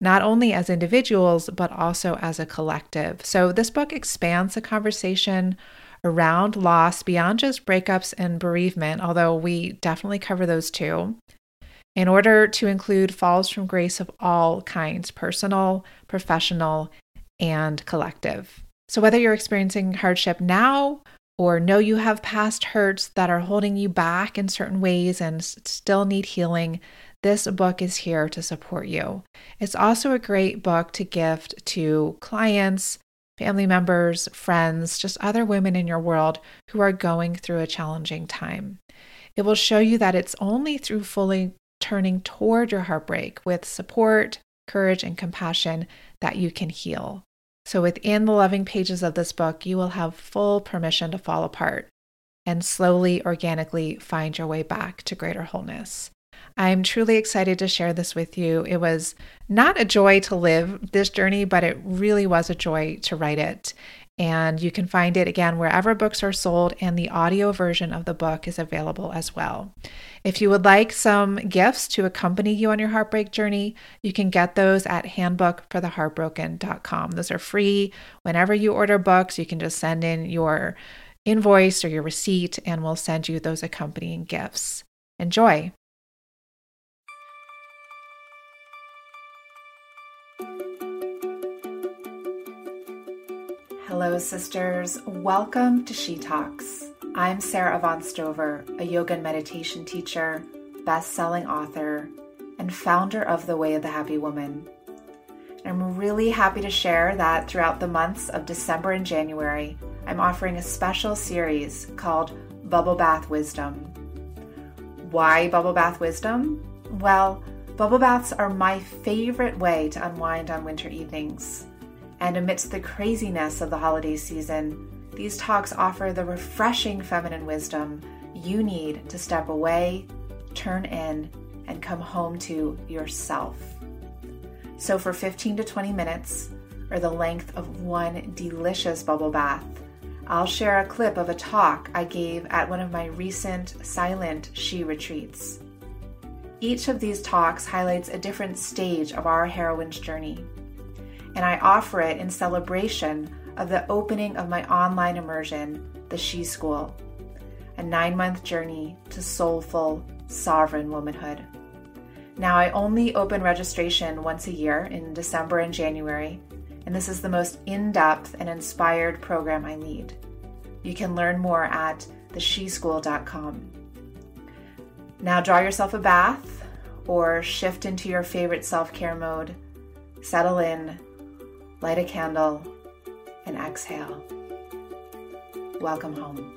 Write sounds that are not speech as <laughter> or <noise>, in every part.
not only as individuals, but also as a collective. So, this book expands the conversation around loss beyond just breakups and bereavement, although we definitely cover those too, in order to include falls from grace of all kinds personal, professional, and collective. So, whether you're experiencing hardship now or know you have past hurts that are holding you back in certain ways and still need healing, this book is here to support you. It's also a great book to gift to clients, family members, friends, just other women in your world who are going through a challenging time. It will show you that it's only through fully turning toward your heartbreak with support, courage, and compassion that you can heal. So, within the loving pages of this book, you will have full permission to fall apart and slowly, organically find your way back to greater wholeness. I'm truly excited to share this with you. It was not a joy to live this journey, but it really was a joy to write it. And you can find it again wherever books are sold, and the audio version of the book is available as well. If you would like some gifts to accompany you on your heartbreak journey, you can get those at handbookfortheheartbroken.com. Those are free. Whenever you order books, you can just send in your invoice or your receipt, and we'll send you those accompanying gifts. Enjoy! Hello, sisters. Welcome to She Talks. I'm Sarah Avant Stover, a yoga and meditation teacher, best selling author, and founder of The Way of the Happy Woman. I'm really happy to share that throughout the months of December and January, I'm offering a special series called Bubble Bath Wisdom. Why Bubble Bath Wisdom? Well, bubble baths are my favorite way to unwind on winter evenings. And amidst the craziness of the holiday season, these talks offer the refreshing feminine wisdom you need to step away, turn in, and come home to yourself. So, for 15 to 20 minutes, or the length of one delicious bubble bath, I'll share a clip of a talk I gave at one of my recent silent she retreats. Each of these talks highlights a different stage of our heroine's journey and I offer it in celebration of the opening of my online immersion, The She School, a nine month journey to soulful, sovereign womanhood. Now, I only open registration once a year in December and January, and this is the most in depth and inspired program I lead. You can learn more at thesheschool.com. Now, draw yourself a bath or shift into your favorite self care mode. Settle in light a candle, and exhale. Welcome home.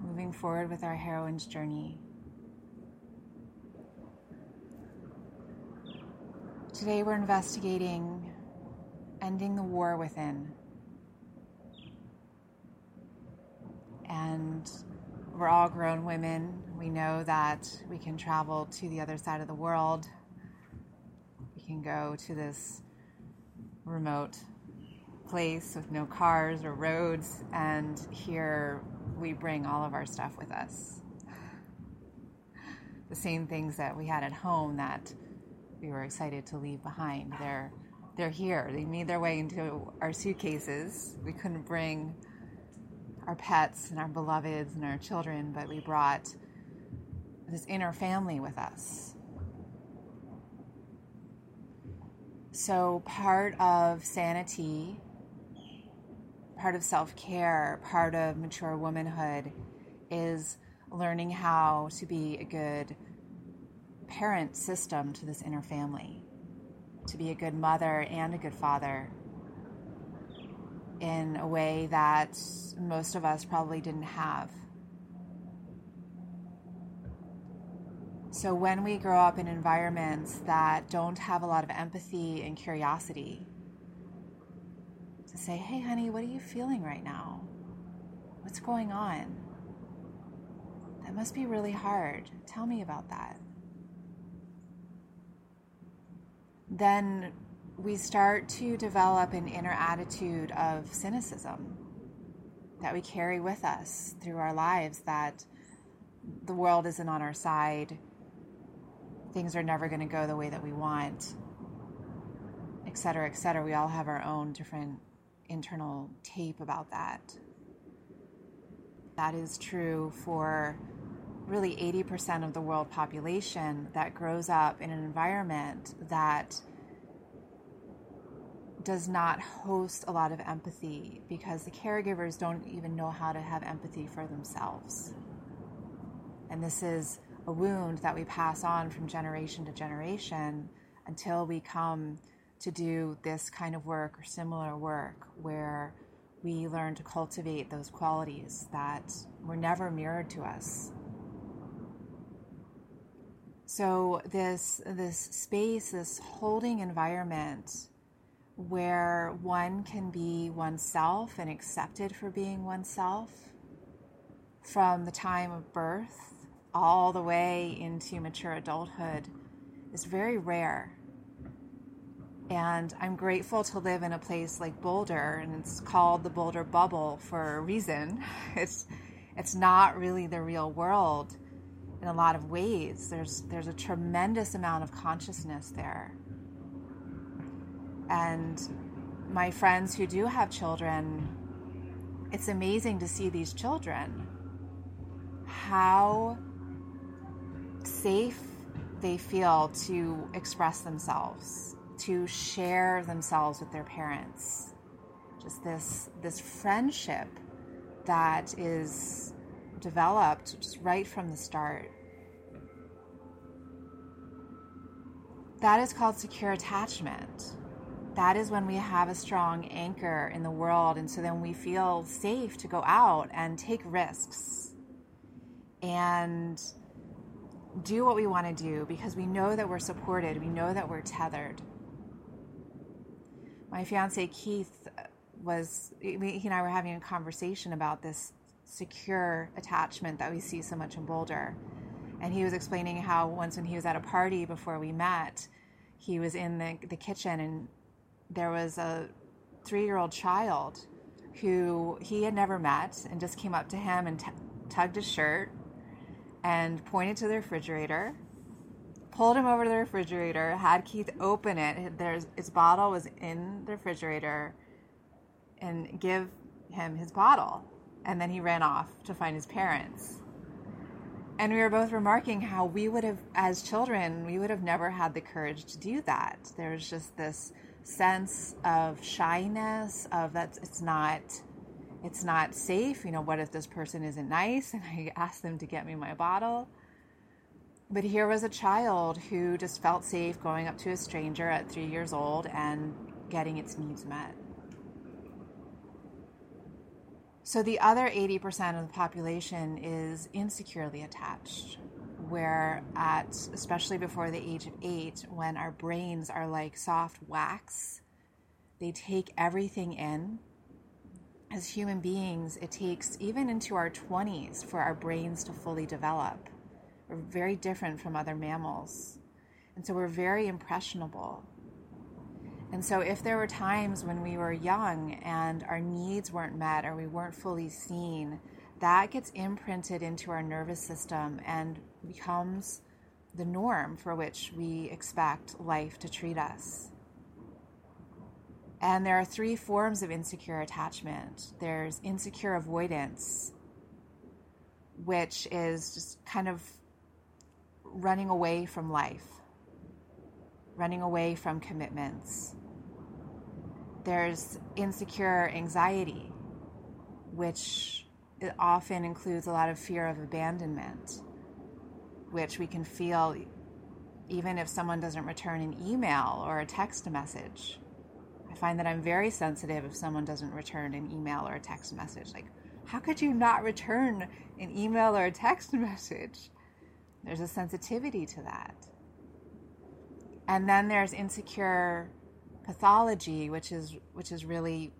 Moving forward with our heroine's journey. Today we're investigating ending the war within. And we're all grown women. We know that we can travel to the other side of the world. We can go to this remote place with no cars or roads, and here we bring all of our stuff with us. The same things that we had at home that we were excited to leave behind. They're they're here. They made their way into our suitcases. We couldn't bring our pets and our beloveds and our children, but we brought this inner family with us. So, part of sanity, part of self care, part of mature womanhood is learning how to be a good parent system to this inner family, to be a good mother and a good father in a way that most of us probably didn't have. So, when we grow up in environments that don't have a lot of empathy and curiosity, to say, hey, honey, what are you feeling right now? What's going on? That must be really hard. Tell me about that. Then we start to develop an inner attitude of cynicism that we carry with us through our lives that the world isn't on our side things are never going to go the way that we want, et cetera, et cetera. We all have our own different internal tape about that. That is true for really 80% of the world population that grows up in an environment that does not host a lot of empathy because the caregivers don't even know how to have empathy for themselves. And this is a wound that we pass on from generation to generation until we come to do this kind of work or similar work where we learn to cultivate those qualities that were never mirrored to us. So this this space, this holding environment where one can be oneself and accepted for being oneself from the time of birth all the way into mature adulthood is very rare. And I'm grateful to live in a place like Boulder, and it's called the Boulder Bubble for a reason. <laughs> It's it's not really the real world in a lot of ways. There's there's a tremendous amount of consciousness there. And my friends who do have children, it's amazing to see these children. How safe they feel to express themselves, to share themselves with their parents. Just this this friendship that is developed just right from the start. That is called secure attachment. That is when we have a strong anchor in the world, and so then we feel safe to go out and take risks and do what we want to do because we know that we're supported, we know that we're tethered. My fiance Keith uh, was, he and I were having a conversation about this secure attachment that we see so much in Boulder. And he was explaining how once when he was at a party before we met, he was in the, the kitchen and there was a three year old child who he had never met and just came up to him and t- tugged his shirt and pointed to the refrigerator, pulled him over to the refrigerator, had Keith open it. There's his bottle was in the refrigerator, and give him his bottle. And then he ran off to find his parents. And we were both remarking how we would have, as children, we would have never had the courage to do that. There was just this sense of shyness, of that it's not it's not safe. You know, what if this person isn't nice? <laughs> And I asked them to get me my bottle. But here was a child who just felt safe going up to a stranger at three years old and getting its needs met. So the other 80% of the population is insecurely attached, where at especially before the age of eight, when our brains are like soft wax, they take everything in as human beings, it takes even into our 20s for our brains to fully develop. We're very different from other mammals. And so we're very impressionable. And so, if there were times when we were young and our needs weren't met or we weren't fully seen, that gets imprinted into our nervous system and becomes the norm for which we expect life to treat us. And there are three forms of insecure attachment there's insecure avoidance, which is just kind of running away from life, running away from commitments. There's insecure anxiety, which often includes a lot of fear of abandonment, which we can feel even if someone doesn't return an email or a text message. I find that I'm very sensitive if someone doesn't return an email or a text message. Like, how could you not return an email or a text <laughs> message? There's a sensitivity to that. And then there's insecure pathology, which is which is really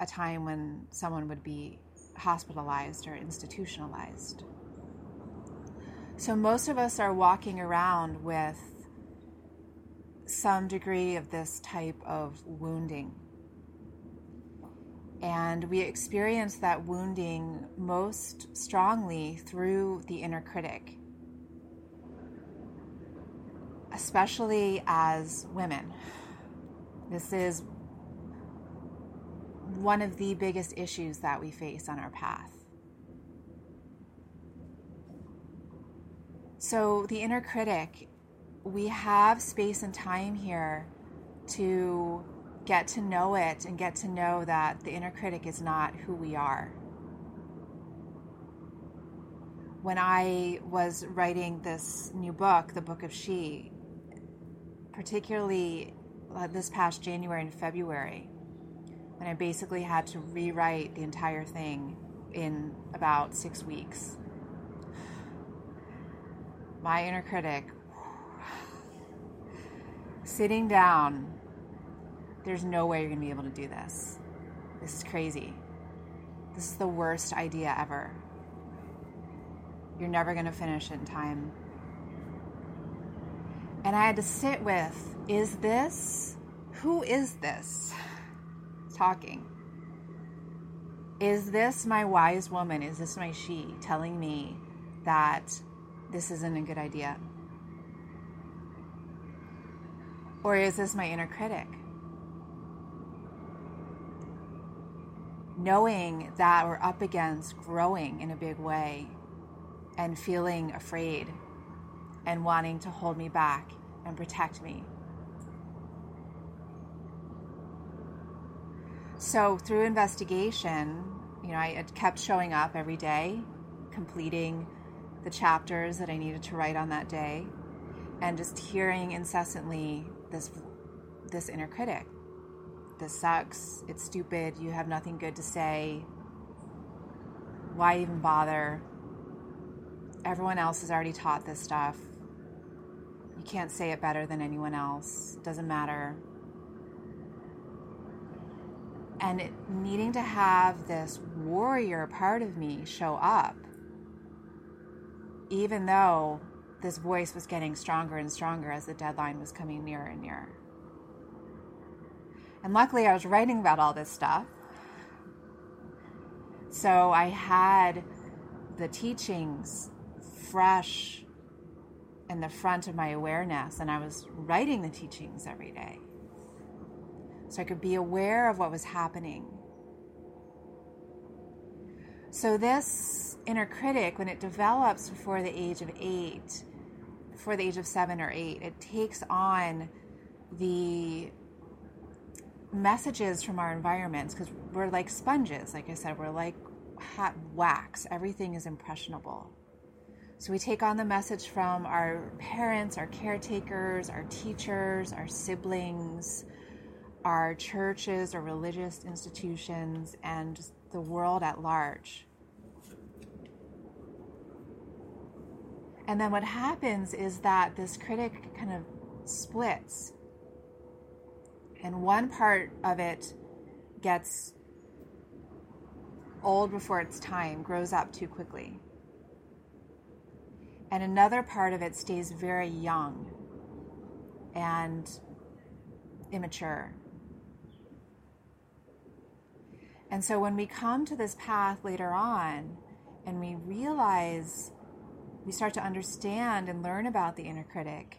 a time when someone would be hospitalized or institutionalized. So most of us are walking around with some degree of this type of wounding. And we experience that wounding most strongly through the inner critic, especially as women. This is one of the biggest issues that we face on our path. So, the inner critic, we have space and time here to get to know it and get to know that the inner critic is not who we are. When I was writing this new book, The Book of She, particularly uh, this past January and February, and I basically had to rewrite the entire thing in about six weeks. My inner critic, sitting down, there's no way you're going to be able to do this. This is crazy. This is the worst idea ever. You're never going to finish in time. And I had to sit with is this? Who is this? talking. Is this my wise woman? Is this my she telling me that this isn't a good idea? Or is this my inner critic? Knowing that we're up against growing in a big way and feeling afraid and wanting to hold me back and protect me So through investigation, you know, I kept showing up every day, completing the chapters that I needed to write on that day, and just hearing incessantly this this inner critic. This sucks. It's stupid. You have nothing good to say. Why even bother? Everyone else has already taught this stuff. You can't say it better than anyone else. Doesn't matter and it, needing to have this warrior part of me show up, even though this voice was getting stronger and stronger as the deadline was coming nearer and nearer. And luckily, I was writing about all this stuff. So I had the teachings fresh in the front of my awareness, and I was writing the teachings every day so I could be aware of what was happening. So, this inner critic, when it develops before the age of eight, before the age of seven or eight, it takes on the messages from our environments because we're like sponges. Like I said, we're like hot wax, everything is impressionable. So we take on the message from our parents, our caretakers, our teachers, our siblings, our churches or religious institutions and the world at large. And then what happens is that this critic kind of splits. And one part of it gets old before its time, grows up too quickly. And another part of it stays very young and immature. And so when we come to this path later on and we realize, we start to understand and learn about the inner critic,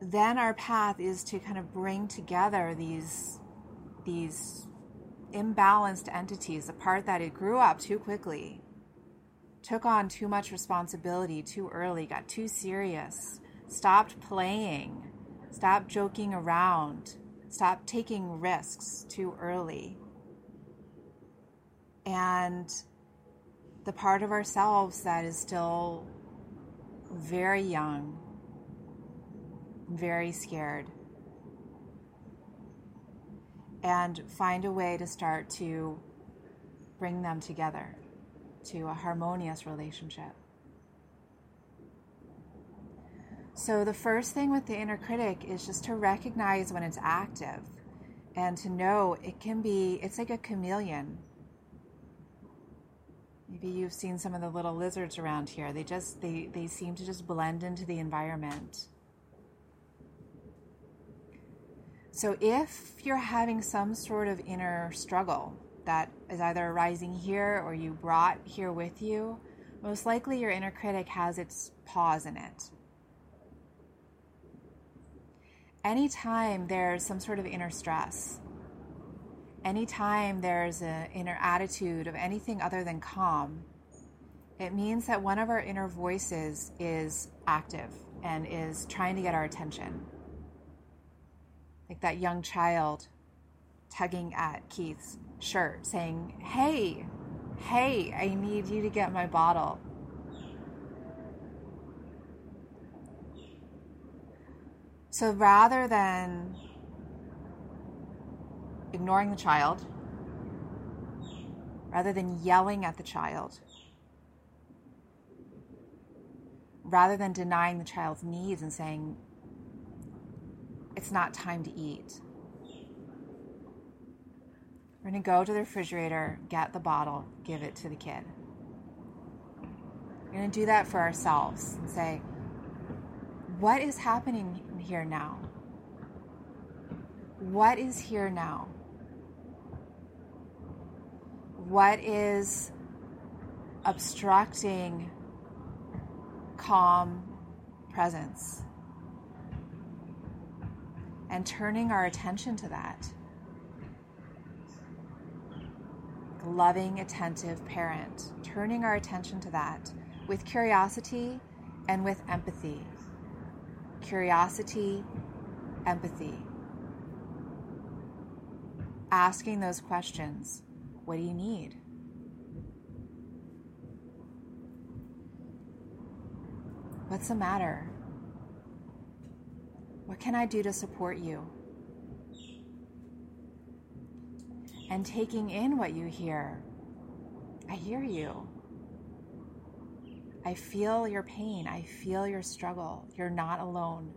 then our path is to kind of bring together these, these imbalanced entities, the part that it grew up too quickly took on too much responsibility too early, got too serious, stopped playing, stopped joking around, stopped taking risks too early. And the part of ourselves that is still very young, very scared, and find a way to start to bring them together to a harmonious relationship. So, the first thing with the inner critic is just to recognize when it's active and to know it can be, it's like a chameleon. Maybe you've seen some of the little lizards around here. They just, they, they seem to just blend into the environment. So, if you're having some sort of inner struggle, that is either arising here or you brought here with you, most likely your inner critic has its paws in it. Anytime there's some sort of inner stress, anytime there's an inner attitude of anything other than calm, it means that one of our inner voices is active and is trying to get our attention. Like that young child tugging at Keith's shirt saying, Hey, hey, I need you to get my bottle. So rather than ignoring the child, rather than yelling at the child, rather than denying the child's needs and saying, it's not time to eat, we're going to go to the refrigerator, get the bottle, give it to the kid. We're going to do that for ourselves and say, what is happening here now? What is here now? What is obstructing calm presence? And turning our attention to that. loving, attentive parent, turning our attention to that with curiosity and with empathy. Curiosity, empathy. Asking those questions What do you need? What's the matter? What can I do to support you? and taking in what you hear. I hear you. I feel your pain. I feel your struggle. You're not alone.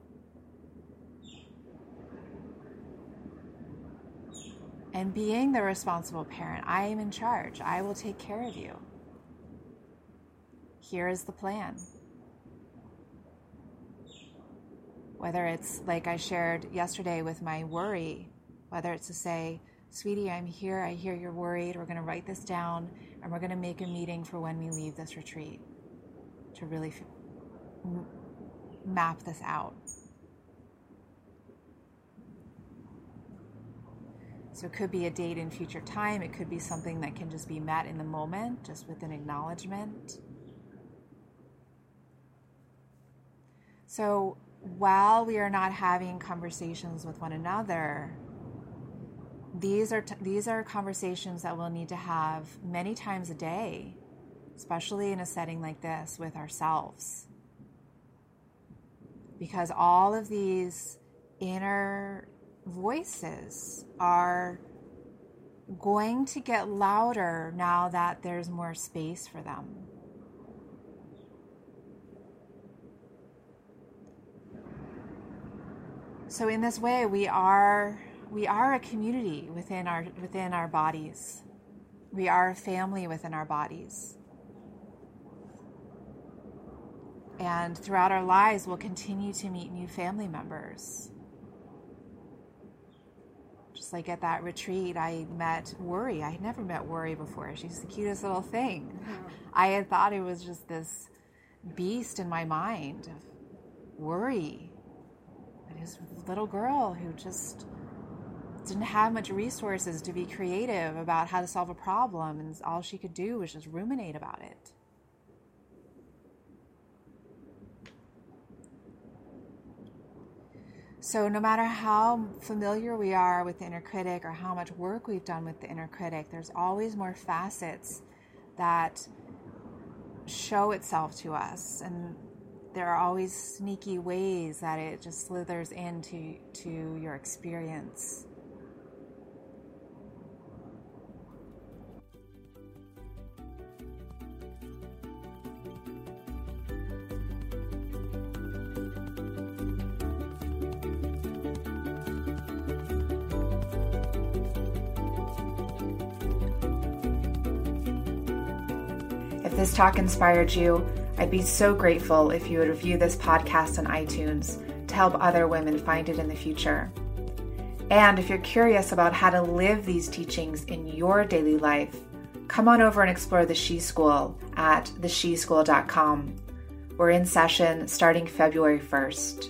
And being the responsible parent, I am in charge. I will take care of you. Here is the plan. Whether it's like I shared yesterday with my worry, whether it's to say, Sweetie, I'm here. I hear you're worried. We're going to write this down and we're going to make a meeting for when we leave this retreat to really f- map this out. So it could be a date in future time. It could be something that can just be met in the moment, just with an acknowledgement. So while we are not having conversations with one another, these are t- these are conversations that we'll need to have many times a day, especially in a setting like this with ourselves. Because all of these inner voices are going to get louder now that there's more space for them. So, in this way, we are we are a community within our within our bodies. We are a family within our bodies. And throughout our lives, we'll continue to meet new family members. Like at that retreat, I met Worry. I had never met Worry before. She's the cutest little thing. I had thought it was just this beast in my mind of worry. But his little girl who just didn't have much resources to be creative about how to solve a problem, and all she could do was just ruminate about it. So, no matter how familiar we are with the inner critic or how much work we've done with the inner critic, there's always more facets that show itself to us. And there are always sneaky ways that it just slithers into to your experience. If this talk inspired you, I'd be so grateful if you would review this podcast on iTunes to help other women find it in the future. And if you're curious about how to live these teachings in your daily life, come on over and explore the She School at thesheschool.com. We're in session starting February 1st.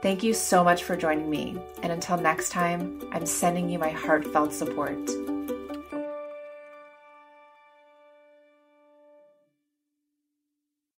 Thank you so much for joining me, and until next time, I'm sending you my heartfelt support.